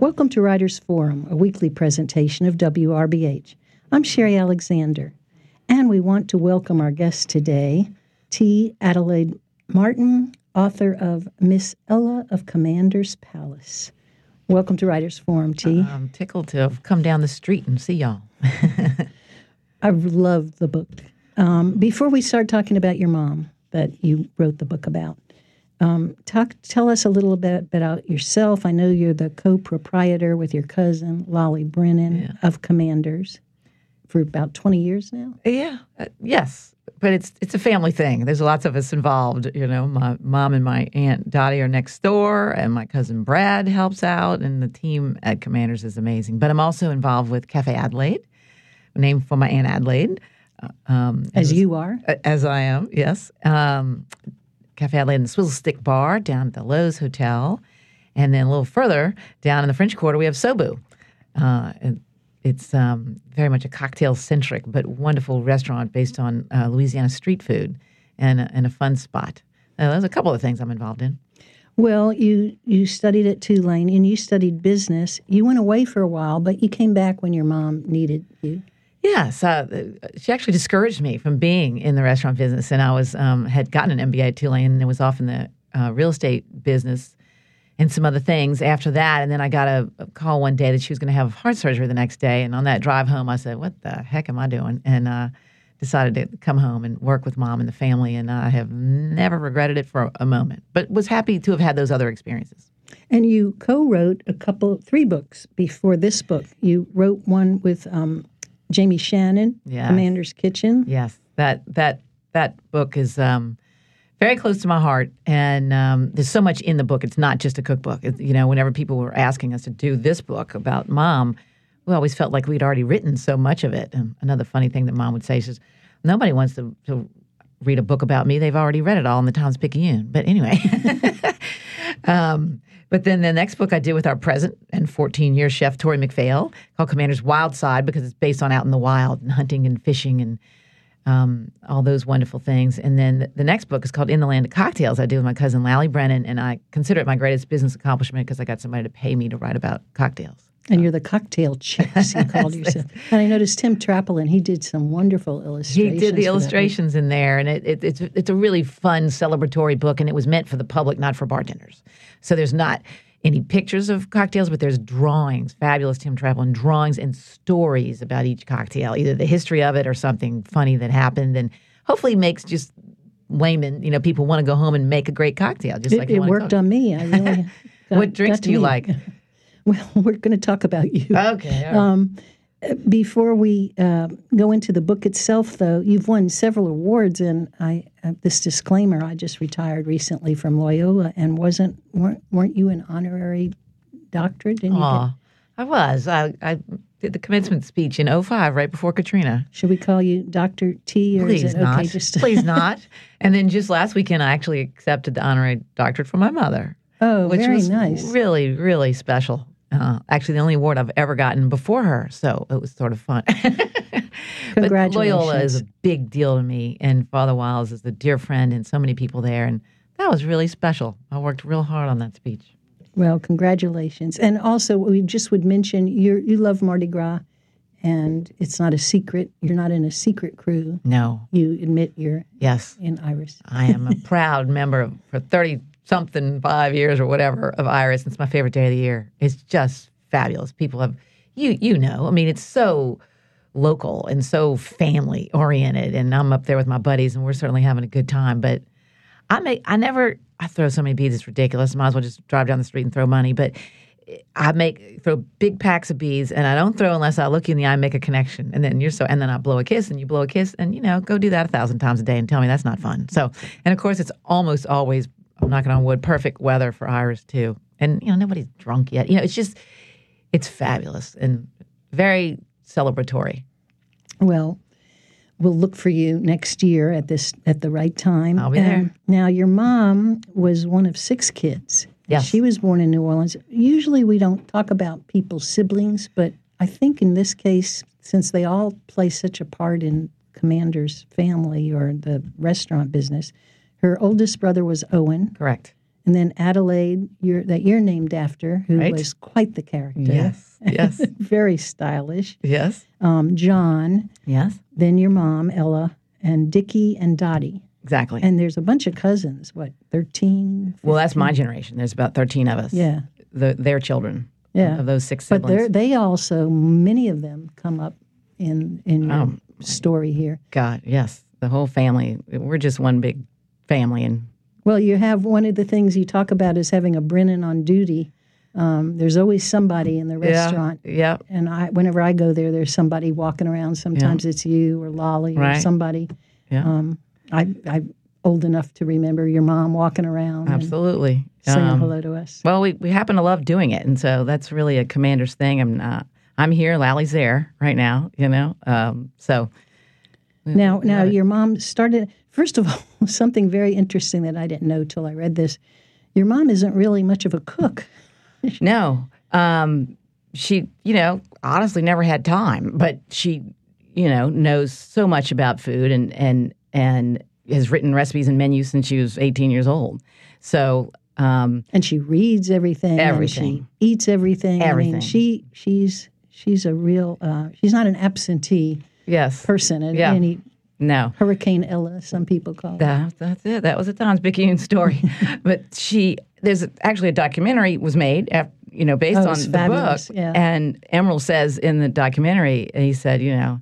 Welcome to Writers Forum, a weekly presentation of WRBH. I'm Sherry Alexander, and we want to welcome our guest today, T. Adelaide Martin, author of Miss Ella of Commander's Palace. Welcome to Writers Forum, T. I'm tickled to have come down the street and see y'all. I love the book. Um, before we start talking about your mom that you wrote the book about, um, talk, tell us a little bit about yourself. I know you're the co-proprietor with your cousin Lolly Brennan Yeah. of Commanders for about 20 years now. Yeah, uh, yes, but it's it's a family thing. There's lots of us involved. You know, my mom and my aunt Dottie are next door, and my cousin Brad helps out, and the team at Commanders is amazing. But I'm also involved with Cafe Adelaide, named for my aunt Adelaide. uh, Um, As you are. As I am, yes. Um, Cafe Adelaide and the Swizzle Stick Bar down at the Loews Hotel. And then a little further down in the French Quarter, we have SoBou. Uh, it's um, very much a cocktail centric, but wonderful restaurant based on uh, Louisiana street food and, a- and a fun spot. Uh, there's a couple of things I'm involved in. Well, you you studied at Tulane and you studied business. You went away for a while, but you came back when your mom needed you. Yes, uh, she actually discouraged me from being in the restaurant business, and I was um, had gotten an MBA at Tulane and was off in the uh, real estate business and some other things after that. And then I got a, a call one day that she was going to have heart surgery the next day. And on that drive home, I said, "What the heck am I doing?" And uh, decided to come home and work with mom and the family. And I have never regretted it for a moment, but was happy to have had those other experiences. And you co-wrote a couple, three books before this book. You wrote one with um, Jamie Shannon, Yes. Commander's Kitchen. Yes, that that that book is um, very close to my heart, and um, there's so much in the book. It's not just a cookbook. It, you know, whenever people were asking us to do this book about mom, we always felt like we'd already written so much of it. And another funny thing that mom would say is, "Nobody wants to, to read a book about me. They've already read it all, and the Times Picayune." But anyway. Um, but then the next book I did with our present and 14 year chef, Tory McPhail, called Commander's Wild Side because it's based on out in the wild and hunting and fishing and um, all those wonderful things. And then the, the next book is called In the Land of Cocktails. I did with my cousin Lally Brennan, and I consider it my greatest business accomplishment because I got somebody to pay me to write about cocktails. And you're oh. the cocktail chicks, you called yourself. And I noticed Tim Trapolin, he did some wonderful illustrations. He did the illustrations in there, and it, it, it's it's a really fun celebratory book, and it was meant for the public, not for bartenders. So there's not any pictures of cocktails, but there's drawings, fabulous Tim Trapolin drawings and stories about each cocktail, either the history of it or something funny that happened, and hopefully makes just laymen, you know, people want to go home and make a great cocktail, just It, like you it worked on me. I really got- What drinks do you me. like? Well, we're going to talk about you. Okay, right. Um, before we uh, go into the book itself, though, you've won several awards, and I uh, this disclaimer: I just retired recently from Loyola, and wasn't weren't, weren't you an honorary doctorate? Didn't you get- I was. I, I did the commencement speech in 05, right before Katrina. should we call you Doctor T, or Please is it not. okay just to, Please not. And then just last weekend, I actually accepted the honorary doctorate from my mother, Oh, which very was nice. really, really special. Uh, actually, the only award I've ever gotten before her, so it was sort of fun. But Loyola is a big deal to me, and Father Wildes is a dear friend, and so many people there, and that was really special. I worked real hard on that speech. Well, congratulations. And also, we just would mention you you love Mardi Gras, and it's not a secret. You're not in a secret krewe. No, You admit you're yes, in Iris. I am a proud member of, for 30 something, five years or whatever of Iris. It's my favorite day of the year. It's just fabulous. People have, you, you know, I mean, it's so local and so family oriented. And I'm up there with my buddies and we're certainly having a good time. But I make, I never, I throw so many beads, it's ridiculous. Might as well just drive down the street and throw money. But I make throw big packs of beads, and I don't throw unless I look you in the eye and make a connection. And then you're so, and then I blow a kiss, and you blow a kiss, and you know, go do that a thousand times a day, and tell me that's not fun. So, and of course, it's almost always I'm knocking on wood, perfect weather for Iris too. And you know, nobody's drunk yet. You know, it's just it's fabulous and very celebratory. Well, we'll look for you next year at this at the right time. I'll be there. Now, your mom was one of six kids. Yes. She was born in New Orleans. Usually, we don't talk about people's siblings, but I think in this case, since they all play such a part in Commander's family or the restaurant business, her oldest brother was Owen, Correct. and then Adelaide, you're, that you're named after, who Right. was quite the character. Yes. Yes. Very stylish. yes. Um, John, Yes. then your mom, Ella, and Dickie and Dottie. Exactly. And there's a bunch of cousins, what, 13? well, that's my generation. There's about 13 of us. Yeah. The, their children. Yeah. Of those six But siblings. they're, they also, many of them come up in, in your Oh. story here. God, yes. The whole family. We're just one big family. And Well, you have one of the things you talk about is having a Brennan on duty. Um, there's always somebody in the restaurant. Yeah. yeah. And I, whenever I go there, there's somebody walking around. Sometimes it's you or Lolly or somebody. Yeah. Um, I, I'm old enough to remember your mom walking around Absolutely. saying Um, hello to us. Well, we, we happen to love doing it, and so that's really a commander's thing. I'm not. I'm here. Lally's there right now. You know. Um, so Now, now your mom started. First of all, something very interesting that I didn't know till I read this. Your mom isn't really much of a cook. no, um, she you know honestly never had time, but she you know knows so much about food and and and has written recipes and menus since she was 18 years old. So um, and she reads everything. Everything. she eats everything. I Everything. mean, she she's she's a real. Uh, she's not an absentee yes, person. And Yeah. any no. Hurricane Ella, some people call it. That, that's it. That was a Times Picayune story. but she, there's actually a documentary was made, af you know, based Oh, on the fabulous, book. yeah. And Emeril says in the documentary, he said, you know,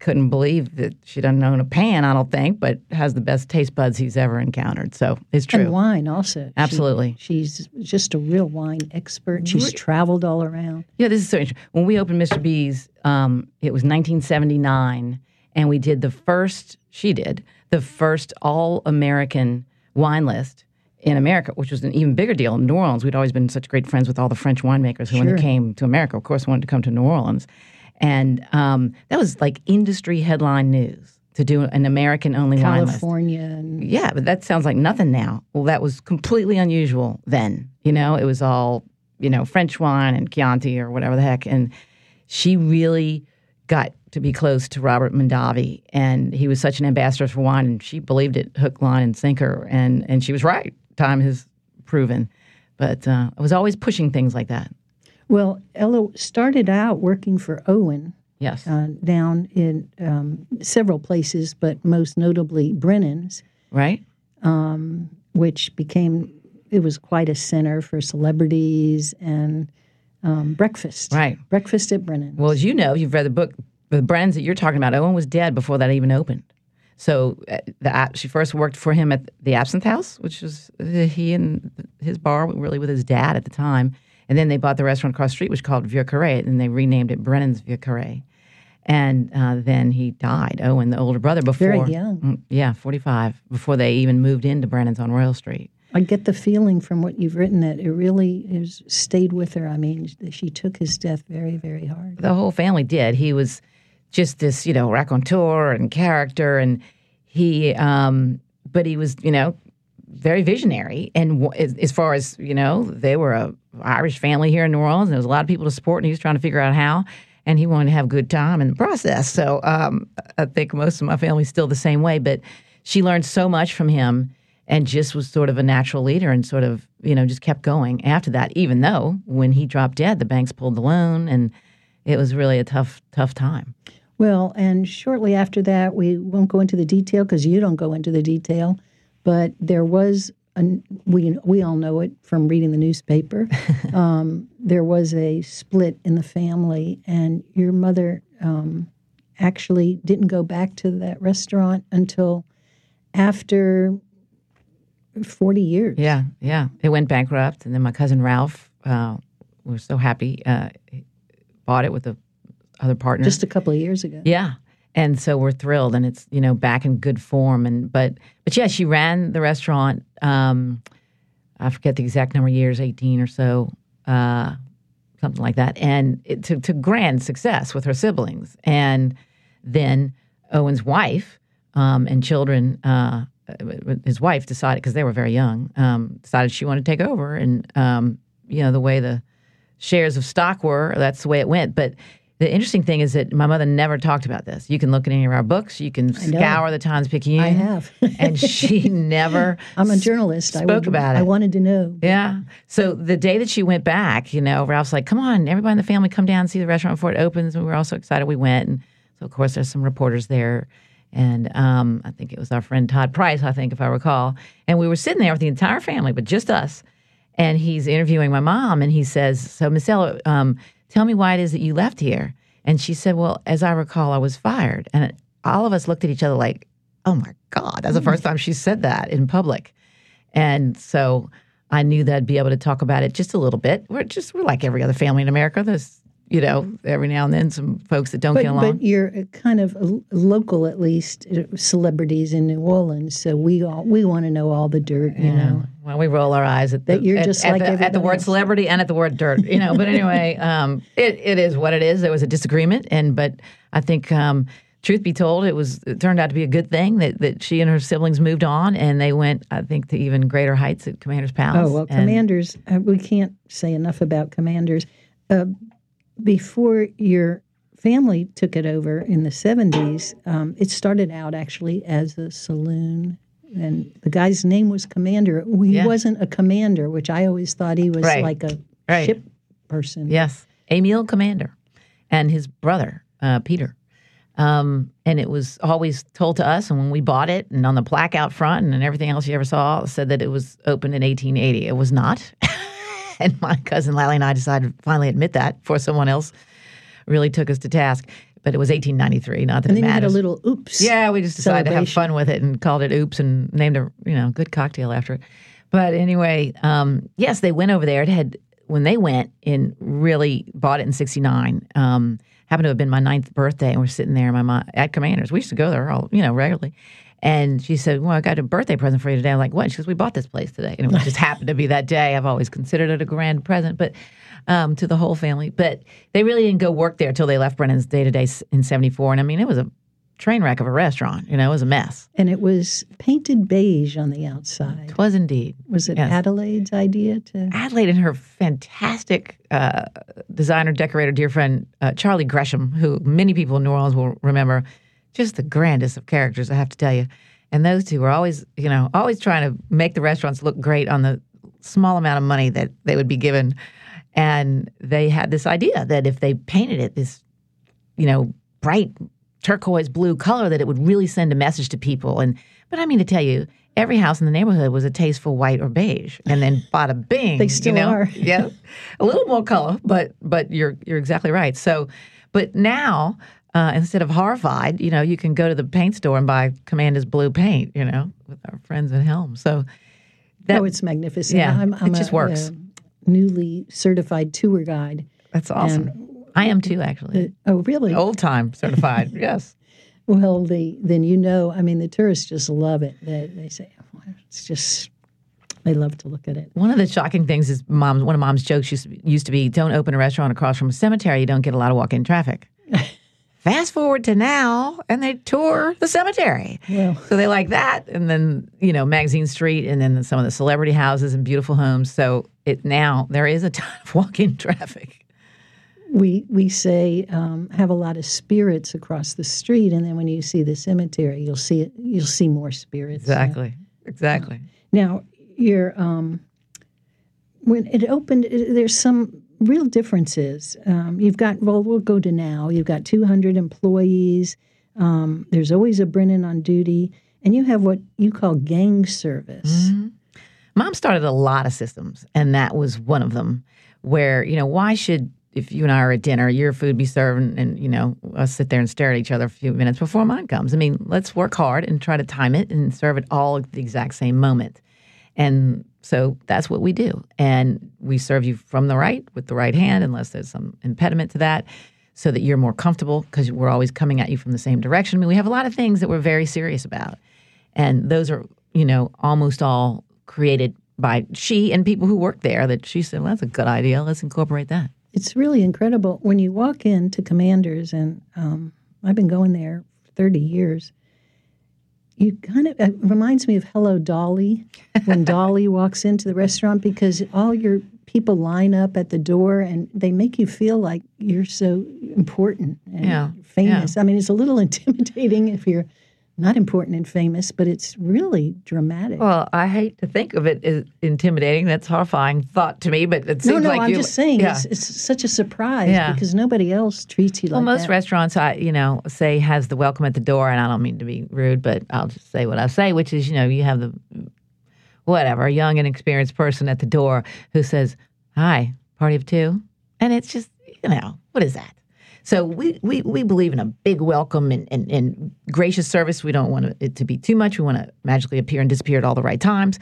couldn't believe that she doesn't own a pan, I don't think, but has the best taste buds he's ever encountered. So it's true. And wine also. She- Absolutely. she's just a real wine expert. She's traveled all around. Yeah, this is so interesting. When we opened Mr. B's, um, it was 1979, and we did the first, she did, the first all American wine list in America, which was an even bigger deal in New Orleans. We'd always been such great friends with all the French winemakers who, when they came to America, of course, wanted to come to New Orleans. And um, that was like industry headline news to do an American only wine list. California Yeah, but that sounds like nothing now. Well, that was completely unusual then. You know, it was all, you know, French wine and Chianti or whatever the heck. And she really got to be close to Robert Mondavi. And he was such an ambassador for wine, and she believed it hook, line, and sinker. And, and she was right. Time has proven. But uh, I was always pushing things like that. well, Ella started out working for Owen Yes. uh, down in um, several places, but most notably Brennan's, right? which became it was quite a center for celebrities and um, breakfast. Right. breakfast at Brennan. Well, as you know, you've read the book, the brands that you're talking about. Owen was dead before that even opened. So uh, the, she first worked for him at the Absinthe House, which was uh, he and his bar, really with his dad at the time. And then they bought the restaurant across the street, which was called Vieux Carré, and they renamed it Brennan's Vieux Carré. And uh, then he died, Owen, the older brother, before. Very young. Mm, Yeah, 45, before they even moved into Brennan's on Royal Street. I get the feeling from what you've written that it really has stayed with her. I mean, she took his death very, very hard. the whole family did. He was just this, you know, raconteur and character, and he, um, but he was, you know, very visionary. And w- as, far as you know, they were a Irish family here in New Orleans, and there was a lot of people to support, and he was trying to figure out how. And he wanted to have a good time in the process. So um, I think most of my family's still the same way. But she learned so much from him, and just was sort of a natural leader, and sort of, you know, just kept going after that. Even though when he dropped dead, the banks pulled the loan, and it was really a tough, tough time. Well, and shortly after that, we won't go into the detail because you don't go into the detail, but there was, an, we, we all know it from reading the newspaper, um, there was a split in the family, and your mother um, actually didn't go back to that restaurant until after 40 years. Yeah, yeah. It went bankrupt, and then my cousin Ralph uh, was so happy, uh, bought it with the other partner. Just a couple of years ago. Yeah. And so we're thrilled, and it's you know back in good form. And but but yeah, she ran the restaurant. Um, I forget the exact number of years, eighteen or so, uh, something like that, and it, to to grand success with her siblings. And then Owen's wife um, and children, uh, his wife decided because they were very young, um, decided she wanted to take over. And um, you know the way the shares of stock were, that's the way it went. But the interesting thing is that my mother never talked about this. You can look in any of our books. You can scour the Times Picayune. I have. and she never. I'm a journalist. I spoke would- about I wanted to know. Yeah. So the day that she went back, you know, Ralph's like, "Come on, everybody in the family, come down and see the restaurant before it opens." And we were all so excited. We went, and so of course there's some reporters there, and um, I think it was our friend Todd Price, I think if I recall, and we were sitting there with the entire family, but just us. And he's interviewing my mom, and he says, "So, Miss Ella, um, tell me why it is that you left here." And she said, "Well, as I recall, I was fired." And all of us looked at each other like, "Oh my God!" That's the first time she said that in public. And so I knew that I'd be able to talk about it just a little bit. We're just we're like every other family in America. There's you know every now and then some folks that don't But, get along. but you're kind of local, at least, uh, celebrities in New Orleans. So we all we want to know all the dirt, you know. well, we roll our eyes at the, That you're at, just at like the, at the word celebrity and at the word dirt. You know, but anyway, um, it, it is what it is. There was a disagreement, and but I think. Um, Truth be told, it was it turned out to be a good thing that, that she and her siblings moved on, and they went, I think, to even greater heights at Commander's Palace. Oh well, And- commanders. Uh, we can't say enough about commanders. Uh, before your family took it over in the seventies, um, it started out actually as a saloon, and the guy's name was Commander. He Yeah. wasn't a commander, which I always thought he was Right. like a Right. ship person. Yes, Emil Commander and his brother uh, Peter. Um, and it was always told to us, and when we bought it, and on the plaque out front, and everything else you ever saw, said that it was opened in 1880. It was not. and my cousin Lally and I decided to finally admit that before someone else really took us to task. But it was 1893. Not that And it then you had a little oops. Yeah, we just decided to have fun with it and called it Oops and named a you know good cocktail after it. But anyway, um, yes, they went over there. It had when they went and really bought it in '69. Um, happened to have been my ninth birthday, and we're sitting there. My mom at Commanders. We used to go there all you know regularly. And she said, "Well, I got a birthday present for you today." I'm like, "What?" She goes, "We bought this place today," and it just happened to be that day. I've always considered it a grand present, but um, to the whole family. But they really didn't go work there till they left Brennan's day to day in '74. And I mean, it was a train wreck of a restaurant. You know, it was a mess. And it was painted beige on the outside. It was indeed. Was it Yes. Adelaide's idea to? Adelaide and her fantastic uh, designer, decorator, dear friend uh, Charlie Gresham, who many people in New Orleans will remember, just the grandest of characters, I have to tell you. And those two were always, you know, always trying to make the restaurants look great on the small amount of money that they would be given. And they had this idea that if they painted it this, you know, bright turquoise blue color, that it would really send a message to people. And but I mean to tell you, every house in the neighborhood was a tasteful white or beige, and then bada bing, They still you know? are. yeah, a little more color, but but you're you're exactly right. So, but now. Uh, instead of horrified, you know, you can go to the paint store and buy Commander's blue paint, you know, with our friends at Helm. So that oh, it's magnificent. Yeah, I'm, I'm it just a, works. a newly certified tour guide. that's awesome. I am too, actually. Oh, really? Old time certified. yes. Well, the then you know. I mean, the tourists just love it. They, they say "Oh, it's just they love to look at it. One of the shocking things is mom's one of mom's jokes used to, be, used to be don't open a restaurant across from a cemetery, you don't get a lot of walk-in traffic. Fast forward to now, and they tour the cemetery. So they like that, and then you know Magazine Street, and then some of the celebrity houses and beautiful homes. So it now there is a ton of walk-in traffic. we we say um, have a lot of spirits across the street, and then when you see the cemetery, you'll see it. You'll see more spirits. Exactly, exactly. Now, you're um, when it opened, it, there's some real differences. Um, you've got well, we'll go to now. You've got 200 employees. Um, there's always a Brennan on duty, and you have what you call gang service. Mom started a lot of systems, and that was one of them. Where you know why should if you and I are at dinner, your food be served, and, and you know us sit there and stare at each other a few minutes before mine comes. I mean, let's work hard and try to time it and serve it all at the exact same moment. And so that's what we do. And we serve you from the right with the right hand, unless there's some impediment to that, so that you're more comfortable because we're always coming at you from the same direction. I mean, we have a lot of things that we're very serious about. And those are, you know, almost all created by she and people who work there that she said, well, that's a good idea. Let's incorporate that. It's really incredible when you walk into Commanders, and um, I've been going there for 30 years. You kind of it reminds me of Hello Dolly when Dolly walks into the restaurant because all your people line up at the door and they make you feel like you're so important and Yeah, famous. I mean, it's a little intimidating if you're not important and famous, but it's really dramatic. Well, I hate to think of it as intimidating. That's a horrifying thought to me, but it seems no, no, like I'm just saying Yeah. it's, it's such a surprise Yeah. because nobody else treats you Well, like most that. Most restaurants, I you know, say has the welcome at the door, and I don't mean to be rude, but I'll just say what I say, which is, you know, you have the whatever a young and experienced person at the door who says, "Hi, party of two. and it's just, you know, what is that? So we we, we believe in a big welcome and, and, and gracious service. We don't want it to be too much. We want to magically appear and disappear at all the right times.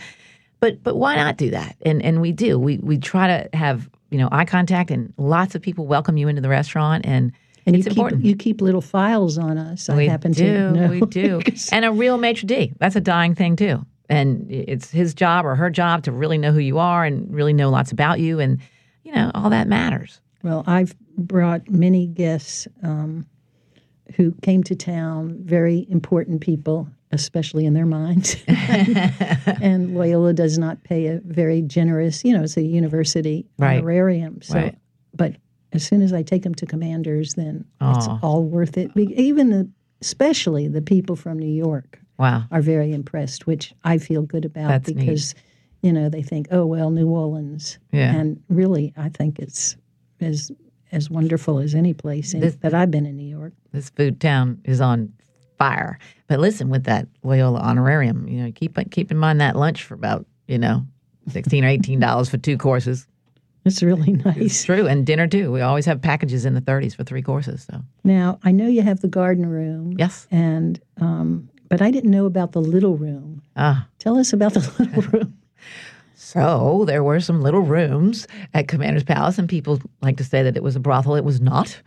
But but why not do that? And and we do. We we try to have you know eye contact, and lots of people welcome you into the restaurant, and and it's you keep important. you keep little files on us. I we happen do, to know. we do, and a real maitre d. That's a dying thing too, and it's his job or her job to really know who you are and really know lots about you, and you know all that matters. Well, I've brought many guests um, who came to town, very important people, especially in their minds. and Loyola does not pay a very generous, you know, it's a university Right. honorarium. So, Right. but as soon as I take them to commanders, then it's all worth it. Even the, especially the people from New York Wow. are very impressed, which I feel good about That's neat. because, you know, they think, oh well, New Orleans, Yeah. and really, I think it's as as wonderful as any place in, This- that I've been in New York. this food town is on fire. But listen, with that Loyola honorarium, you know, keep keep in mind that lunch for about you know sixteen or eighteen dollars for two courses. It's really It's nice. true, and dinner too. We always have packages in the thirties for three courses. So Now I know you have the garden room, yes, and um, but I didn't know about the little room. ah. Tell us about the little room. So there were some little rooms at Commander's Palace, and people like to say that it was a brothel. It was not,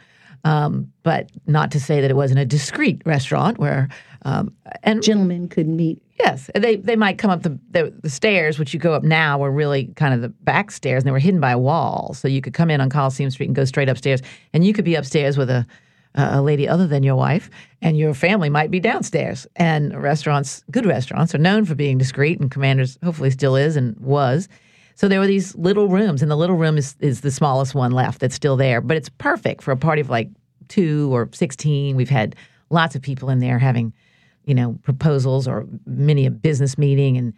um, but not to say that it wasn't a discreet restaurant where. Um, and Gentlemen could meet. yes, they they might come up the, the the stairs, which you go up now, were really kind of the back stairs, and they were hidden by a wall, so you could come in on Coliseum Street and go straight upstairs, and you could be upstairs with a a lady other than your wife, and your family might be downstairs. And restaurants, good restaurants, are known for being discreet, and Commanders hopefully still is and was. So there were these little rooms, and the little room is, is the smallest one left that's still there, but it's perfect for a party of like two or 16. We've had lots of people in there having, you know, proposals or many a business meeting. And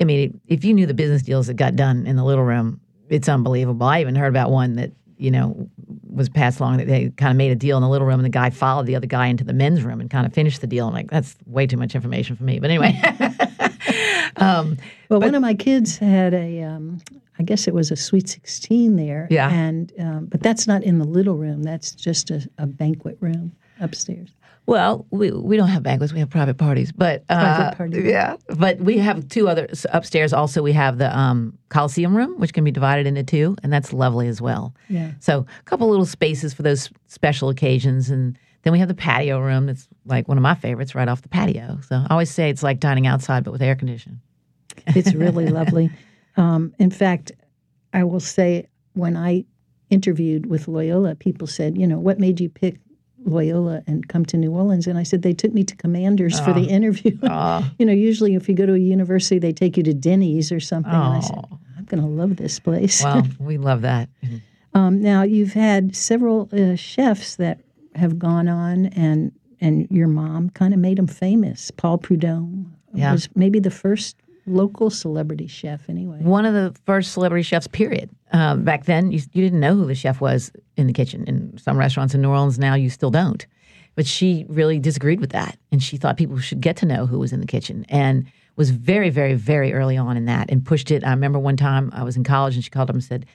I mean, if you knew the business deals that got done in the little room, it's unbelievable. I even heard about one that, you know, was passed along that they kind of made a deal in the little room and the guy followed the other guy into the men's room and kind of finished the deal. I'm like, that's way too much information for me. But anyway. um, Well, one of my kids had a, um, I guess it was a sweet sixteen there. Yeah. And um, but that's not in the little room. That's just a, a banquet room upstairs. Well, we we don't have banquets; we have private parties. But uh, Private yeah. But we have two other upstairs. Also, we have the um, Coliseum room, which can be divided into two, and that's lovely as well. Yeah. So a couple little spaces for those special occasions, and then we have the patio room. That's like one of my favorites, right off the patio. So I always say it's like dining outside, but with air conditioning. It's really lovely. Um, in fact, I will say when I interviewed with Loyola, people said, you know, what made you pick Loyola and come to New Orleans? And I said, they took me to Commanders for the interview. Oh, you know, usually if you go to a university, they take you to Denny's or something. And I said, oh. I'm going to love this place. Well, we love that. Um, now you've had several uh, chefs that have gone on, and and your mom kind of made them famous. Paul Prudhomme Yeah. was maybe the first local celebrity chef, anyway. one of the first celebrity chefs. Period. Um, back then, you, you didn't know who the chef was in the kitchen. In some restaurants in New Orleans now, you still don't. But she really disagreed with that, and she thought people should get to know who was in the kitchen, and was very, very, very early on in that, and pushed it. I remember one time I was in college, and she called up and said.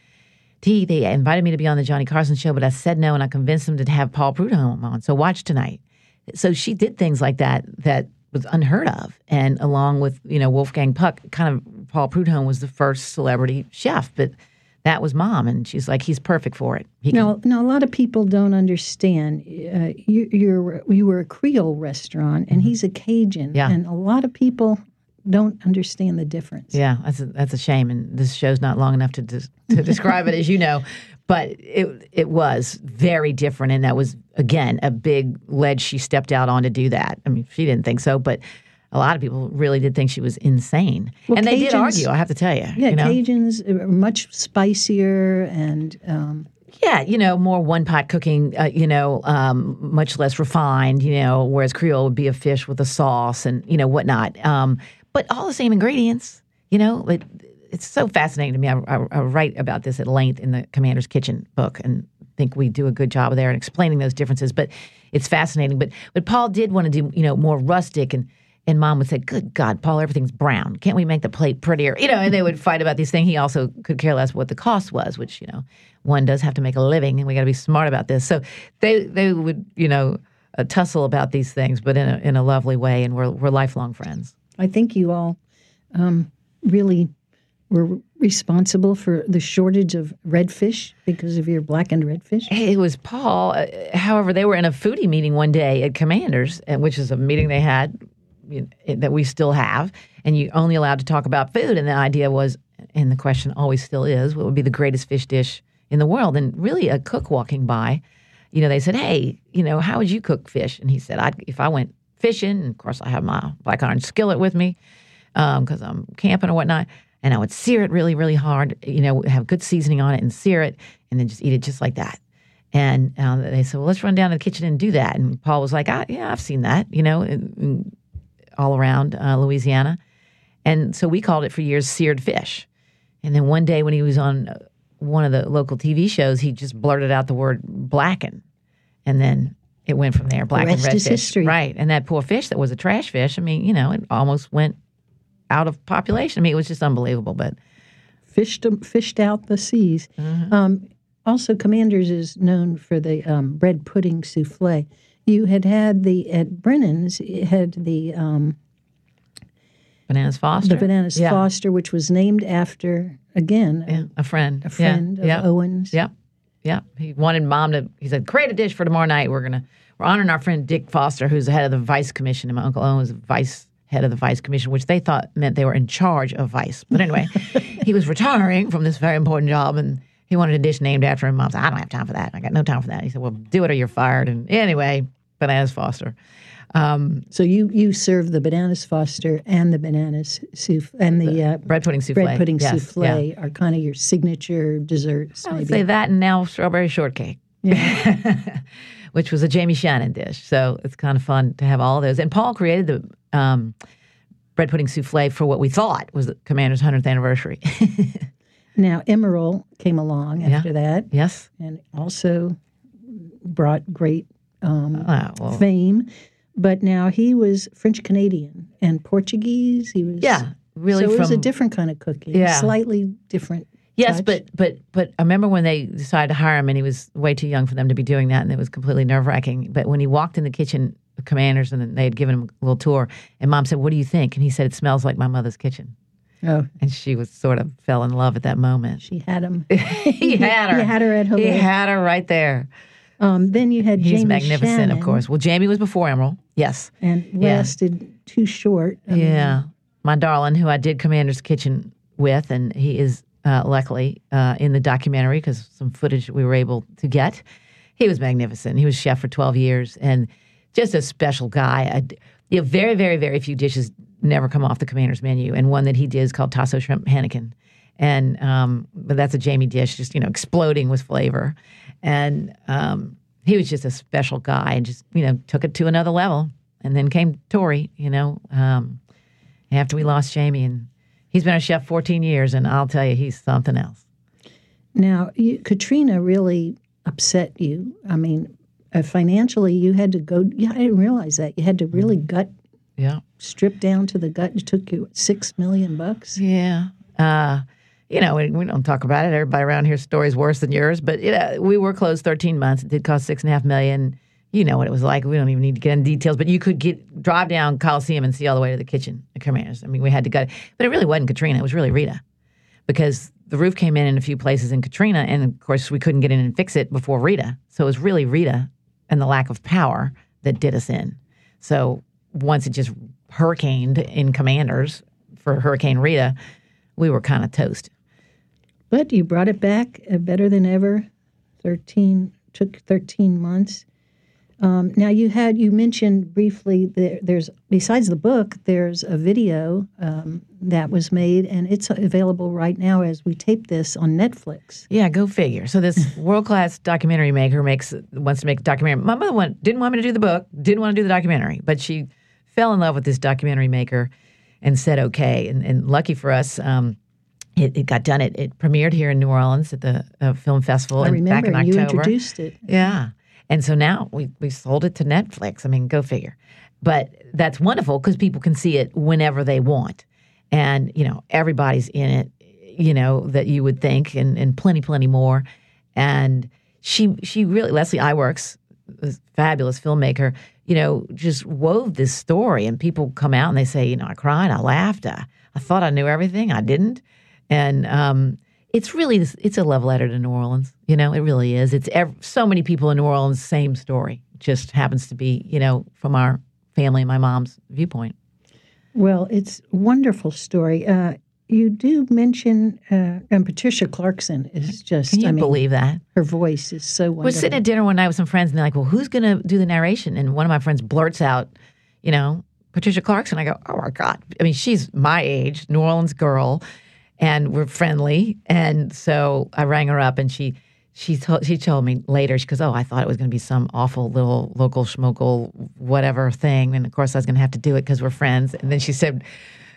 T, they invited me to be on the Johnny Carson show, but I said no, and I convinced them to have Paul Prudhomme on. So watch tonight. So she did things like that that was unheard of, and along with you know Wolfgang Puck, kind of Paul Prudhomme was the first celebrity chef, but that was mom, and she's like, he's perfect for it. He can- Now, now a lot of people don't understand. Uh, you, you're you were a Creole restaurant, and he's a Cajun, Mm-hmm. Yeah. and a lot of people don't understand the difference. Yeah, that's a, that's a shame, and this show's not long enough to des- to describe it, as you know. But it it was very different, and that was again a big ledge she stepped out on to do that. I mean, she didn't think so, but a lot of people really did think she was insane, Well, and they did argue. I have to tell you, Yeah, you know? Cajuns are much spicier and um, Yeah, you know, more one pot cooking, uh, you know, um, much less refined, you know, whereas Creole would be a fish with a sauce and, you know, whatnot. Um, but all the same ingredients, you know, it, it's so fascinating to me. I, I, I write about this at length in the Commander's Kitchen book and think we do a good job there in explaining those differences. But it's fascinating. But but Paul did want to do, you know, more rustic and and mom would say, Good God, Paul, everything's brown. Can't we make the plate prettier? You know, and they would fight about these things. He also could care less what the cost was, which, you know, one does have to make a living and we got to be smart about this. So they they would, you know, uh, tussle about these things, but in a, in a lovely way. And we're, we're lifelong friends. I think you all um, really were responsible for the shortage of redfish because of your blackened redfish. It was Paul. Uh, however, they were in a foodie meeting one day at Commanders, uh, which is a meeting they had you know, that we still have, and you only allowed to talk about food. And the idea was, and the question always still is, what would be the greatest fish dish in the world? And really, a cook walking by, you know, they said, "Hey, you know, how would you cook fish?" And he said, "I'd if I went fishing, and of course I have my black iron skillet with me because I'm camping or whatnot." And I would sear it really, really hard, you know, have good seasoning on it and sear it and then just eat it just like that. And uh, they said, well, let's run down to the kitchen and do that. And Paul was like, ah, yeah, I've seen that, you know, in, in- all around uh, Louisiana. And so we called it for years seared fish. And then one day when he was on uh, one of the local TV shows, he just blurted out the word blacken. And then it went from there, black and rest red is fish. history. Right. And that poor fish that was a trash fish, I mean, you know, it almost went out of population. I mean, it was just unbelievable. But Fished, fished out the seas. Um, also, Commanders is known for the um, bread pudding souffle. You had had the, at Brennan's, had the, um, Bananas Foster. the Bananas yeah. Foster, which was named after, again, Yeah, a friend. a friend yeah. of yeah. Owen's. Yep. Yep. He wanted mom to, he said, create a dish for tomorrow night. We're going to, we're honoring our friend Dick Foster, who's the head of the Vice Commission. And my Uncle Owen was vice head of the Vice Commission, which they thought meant they were in charge of Vice. But anyway, he was retiring from this very important job and he wanted a dish named after him. Mom said, I don't have time for that. I got no time for that. He said, well, do it or you're fired. And anyway, Bananas Foster. Um, So you you serve the Bananas Foster and the Bananas souffle and the uh, bread pudding souffle. bread pudding Yes, souffle yeah. are kind of your signature desserts. I would maybe. say that and now strawberry shortcake. Which was a Jamie Shannon dish. So it's kind of fun to have all those. And Paul created the um, bread pudding souffle for what we thought was the Commander's 100th anniversary. Now Emeril came along after that yes? and also brought great um, Oh, well, fame. But now he was French Canadian and Portuguese. He was yeah, really So it was a different kind of cooking, Yeah. slightly different. Yes, touch. but but but I remember when they decided to hire him, and he was way too young for them to be doing that, and it was completely nerve wracking. But when he walked in the kitchen, the commanders, and they had given him a little tour, and Mom said, "What do you think?" And he said, "It smells like my mother's kitchen." oh, And she was sort of fell in love at that moment. she had him. he had her. He had her at home. He had her right there. Um, then you had He's Jamie magnificent, Shannon, of course. Well, Jamie was before Emeril. Yes. and Yeah. lasted too short. I mean, Yeah. My darling, who I did Commander's Kitchen with, and he is uh, luckily uh, in the documentary because some footage we were able to get. He was magnificent. He was chef for 12 years and just a special guy. I, you know, very, very, very few dishes never come off the Commander's menu. And one that he did is called Tasso Shrimp Henican. And um, but that's a Jamie dish, just you know, exploding with flavor. And um, he was just a special guy, and just you know, took it to another level. And then came Tory, you know, um, after we lost Jamie, and he's been a chef 14 years, and I'll tell you, he's something else. Now, you, Katrina really upset you. I mean, uh, financially, you had to go. Yeah, I didn't realize that you had to really Mm-hmm. gut, Yeah, strip down to the gut. It took you six million bucks. yeah. Uh, you know, we, we don't talk about it. Everybody around here stories worse than yours, but you know, we were closed 13 months. It did cost six and a half million. You know what it was like. We don't even need to get into details, but you could get drive down Coliseum and see all the way to the kitchen at Commanders. I mean, we had to it, but it really wasn't Katrina. It was really Rita, because the roof came in in a few places in Katrina, and of course we couldn't get in and fix it before Rita. So it was really Rita and the lack of power that did us in. So once it just hurricaned in Commanders for Hurricane Rita, we were kind of toast. But you brought it back uh, better than ever. Thirteen took thirteen months. Um, now you had you mentioned briefly there, there's besides the book there's a video um, that was made and it's available right now as we tape this on Netflix. Yeah, go figure. So this world class documentary maker makes wants to make a documentary. My mother didn't want me to do the book, didn't want to do the documentary, but she fell in love with this documentary maker and said okay. And, and lucky for us. Um, it, it, got done. It, it premiered here in New Orleans at the uh, film festival. I in, remember back in you October. introduced it. Yeah. And so now we, we sold it to Netflix. I mean, go figure. But that's wonderful because people can see it whenever they want. And, you know, everybody's in it, you know, that you would think, and, and plenty, plenty more. And she she really, Leslie Iwerks, this fabulous filmmaker, you know, just wove this story. And people come out and they say, you know, I cried, I laughed, I, I thought I knew everything, I didn't. And, um, it's really it's a love letter to New Orleans. You know, it really is. It's ev- so many people in New Orleans, same story. Just happens to be, you know, from our family, my mom's viewpoint. Well, it's a wonderful story. Uh, you do mention, uh, and Patricia Clarkson is just. Can you I mean, believe that? Her voice is so wonderful. We're sitting at dinner one night with some friends, and they're like, "Well, who's going to do the narration?" And one of my friends blurts out, "You know, Patricia Clarkson." I go, "Oh my god!" I mean, she's my age, New Orleans girl and we're friendly. And so I rang her up, and she she told she told me later. She goes, "Oh, I thought it was going to be some awful little local schmokel whatever thing, and of course I was going to have to do it because we're friends." And then she said,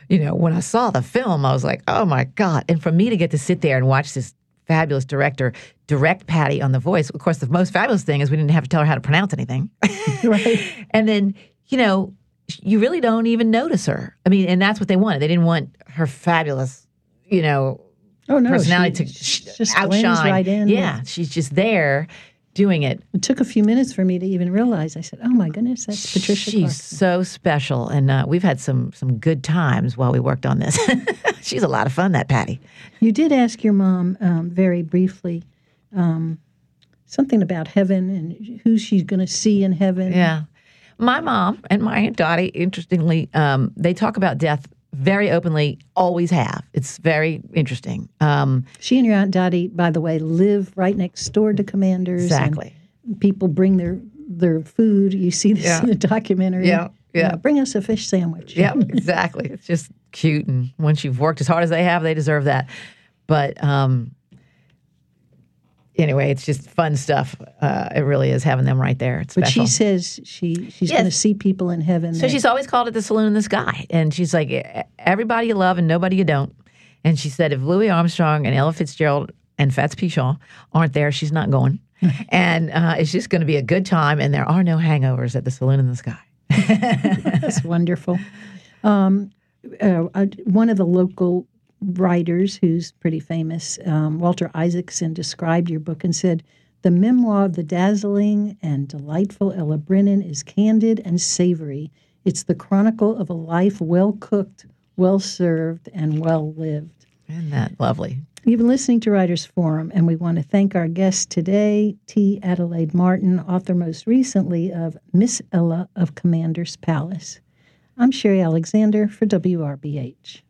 "You know, when I saw the film, I was like, oh my god!" And for me to get to sit there and watch this fabulous director direct Patty on The Voice, of course, the most fabulous thing is we didn't have to tell her how to pronounce anything, right? and then you know. You really don't even notice her. I mean, and that's what they wanted. They didn't want her fabulous you know, oh, no, personality she, to just outshine. Right in yeah, she's just there doing it. It took a few minutes for me to even realize. I said, "Oh my goodness, that's Patricia." She's Clarkson. so special, and uh, we've had some some good times while we worked on this. she's a lot of fun, that Patty. You did ask your mom um, very briefly um, something about heaven and who she's going to see in heaven. Yeah, my mom and my aunt Dottie, interestingly, um, they talk about death very openly, always have. It's very interesting. Um, she and your aunt Dottie, by the way, live right next door to Commanders. Exactly. people bring their their food. You see this yeah. in the documentary. Yeah, yeah. You bring us a fish sandwich. yeah, exactly. It's just cute, and once you've worked as hard as they have, they deserve that. But um, anyway, it's just fun stuff. Uh, it really is having them right there. It's but special. she says she she's Yes. going to see people in heaven. So that- she's always called it the saloon in the sky. And she's like, "E- everybody you love and nobody you don't. And she said, if Louis Armstrong and Ella Fitzgerald and Fats Pichon aren't there, she's not going. and uh, it's just going to be a good time. And there are no hangovers at the saloon in the sky. That's wonderful. Um, uh, uh, one of the local writers who's pretty famous, um, Walter Isaacson, described your book and said, The memoir of the dazzling and delightful Ella Brennan is candid and savory. It's the chronicle of a life well cooked, well served, and well lived. Isn't that lovely? You've been listening to Writers Forum, and we want to thank our guest today, T. Adelaide Martin, author most recently of Miss Ella of Commander's Palace. I'm Sherry Alexander for WRBH.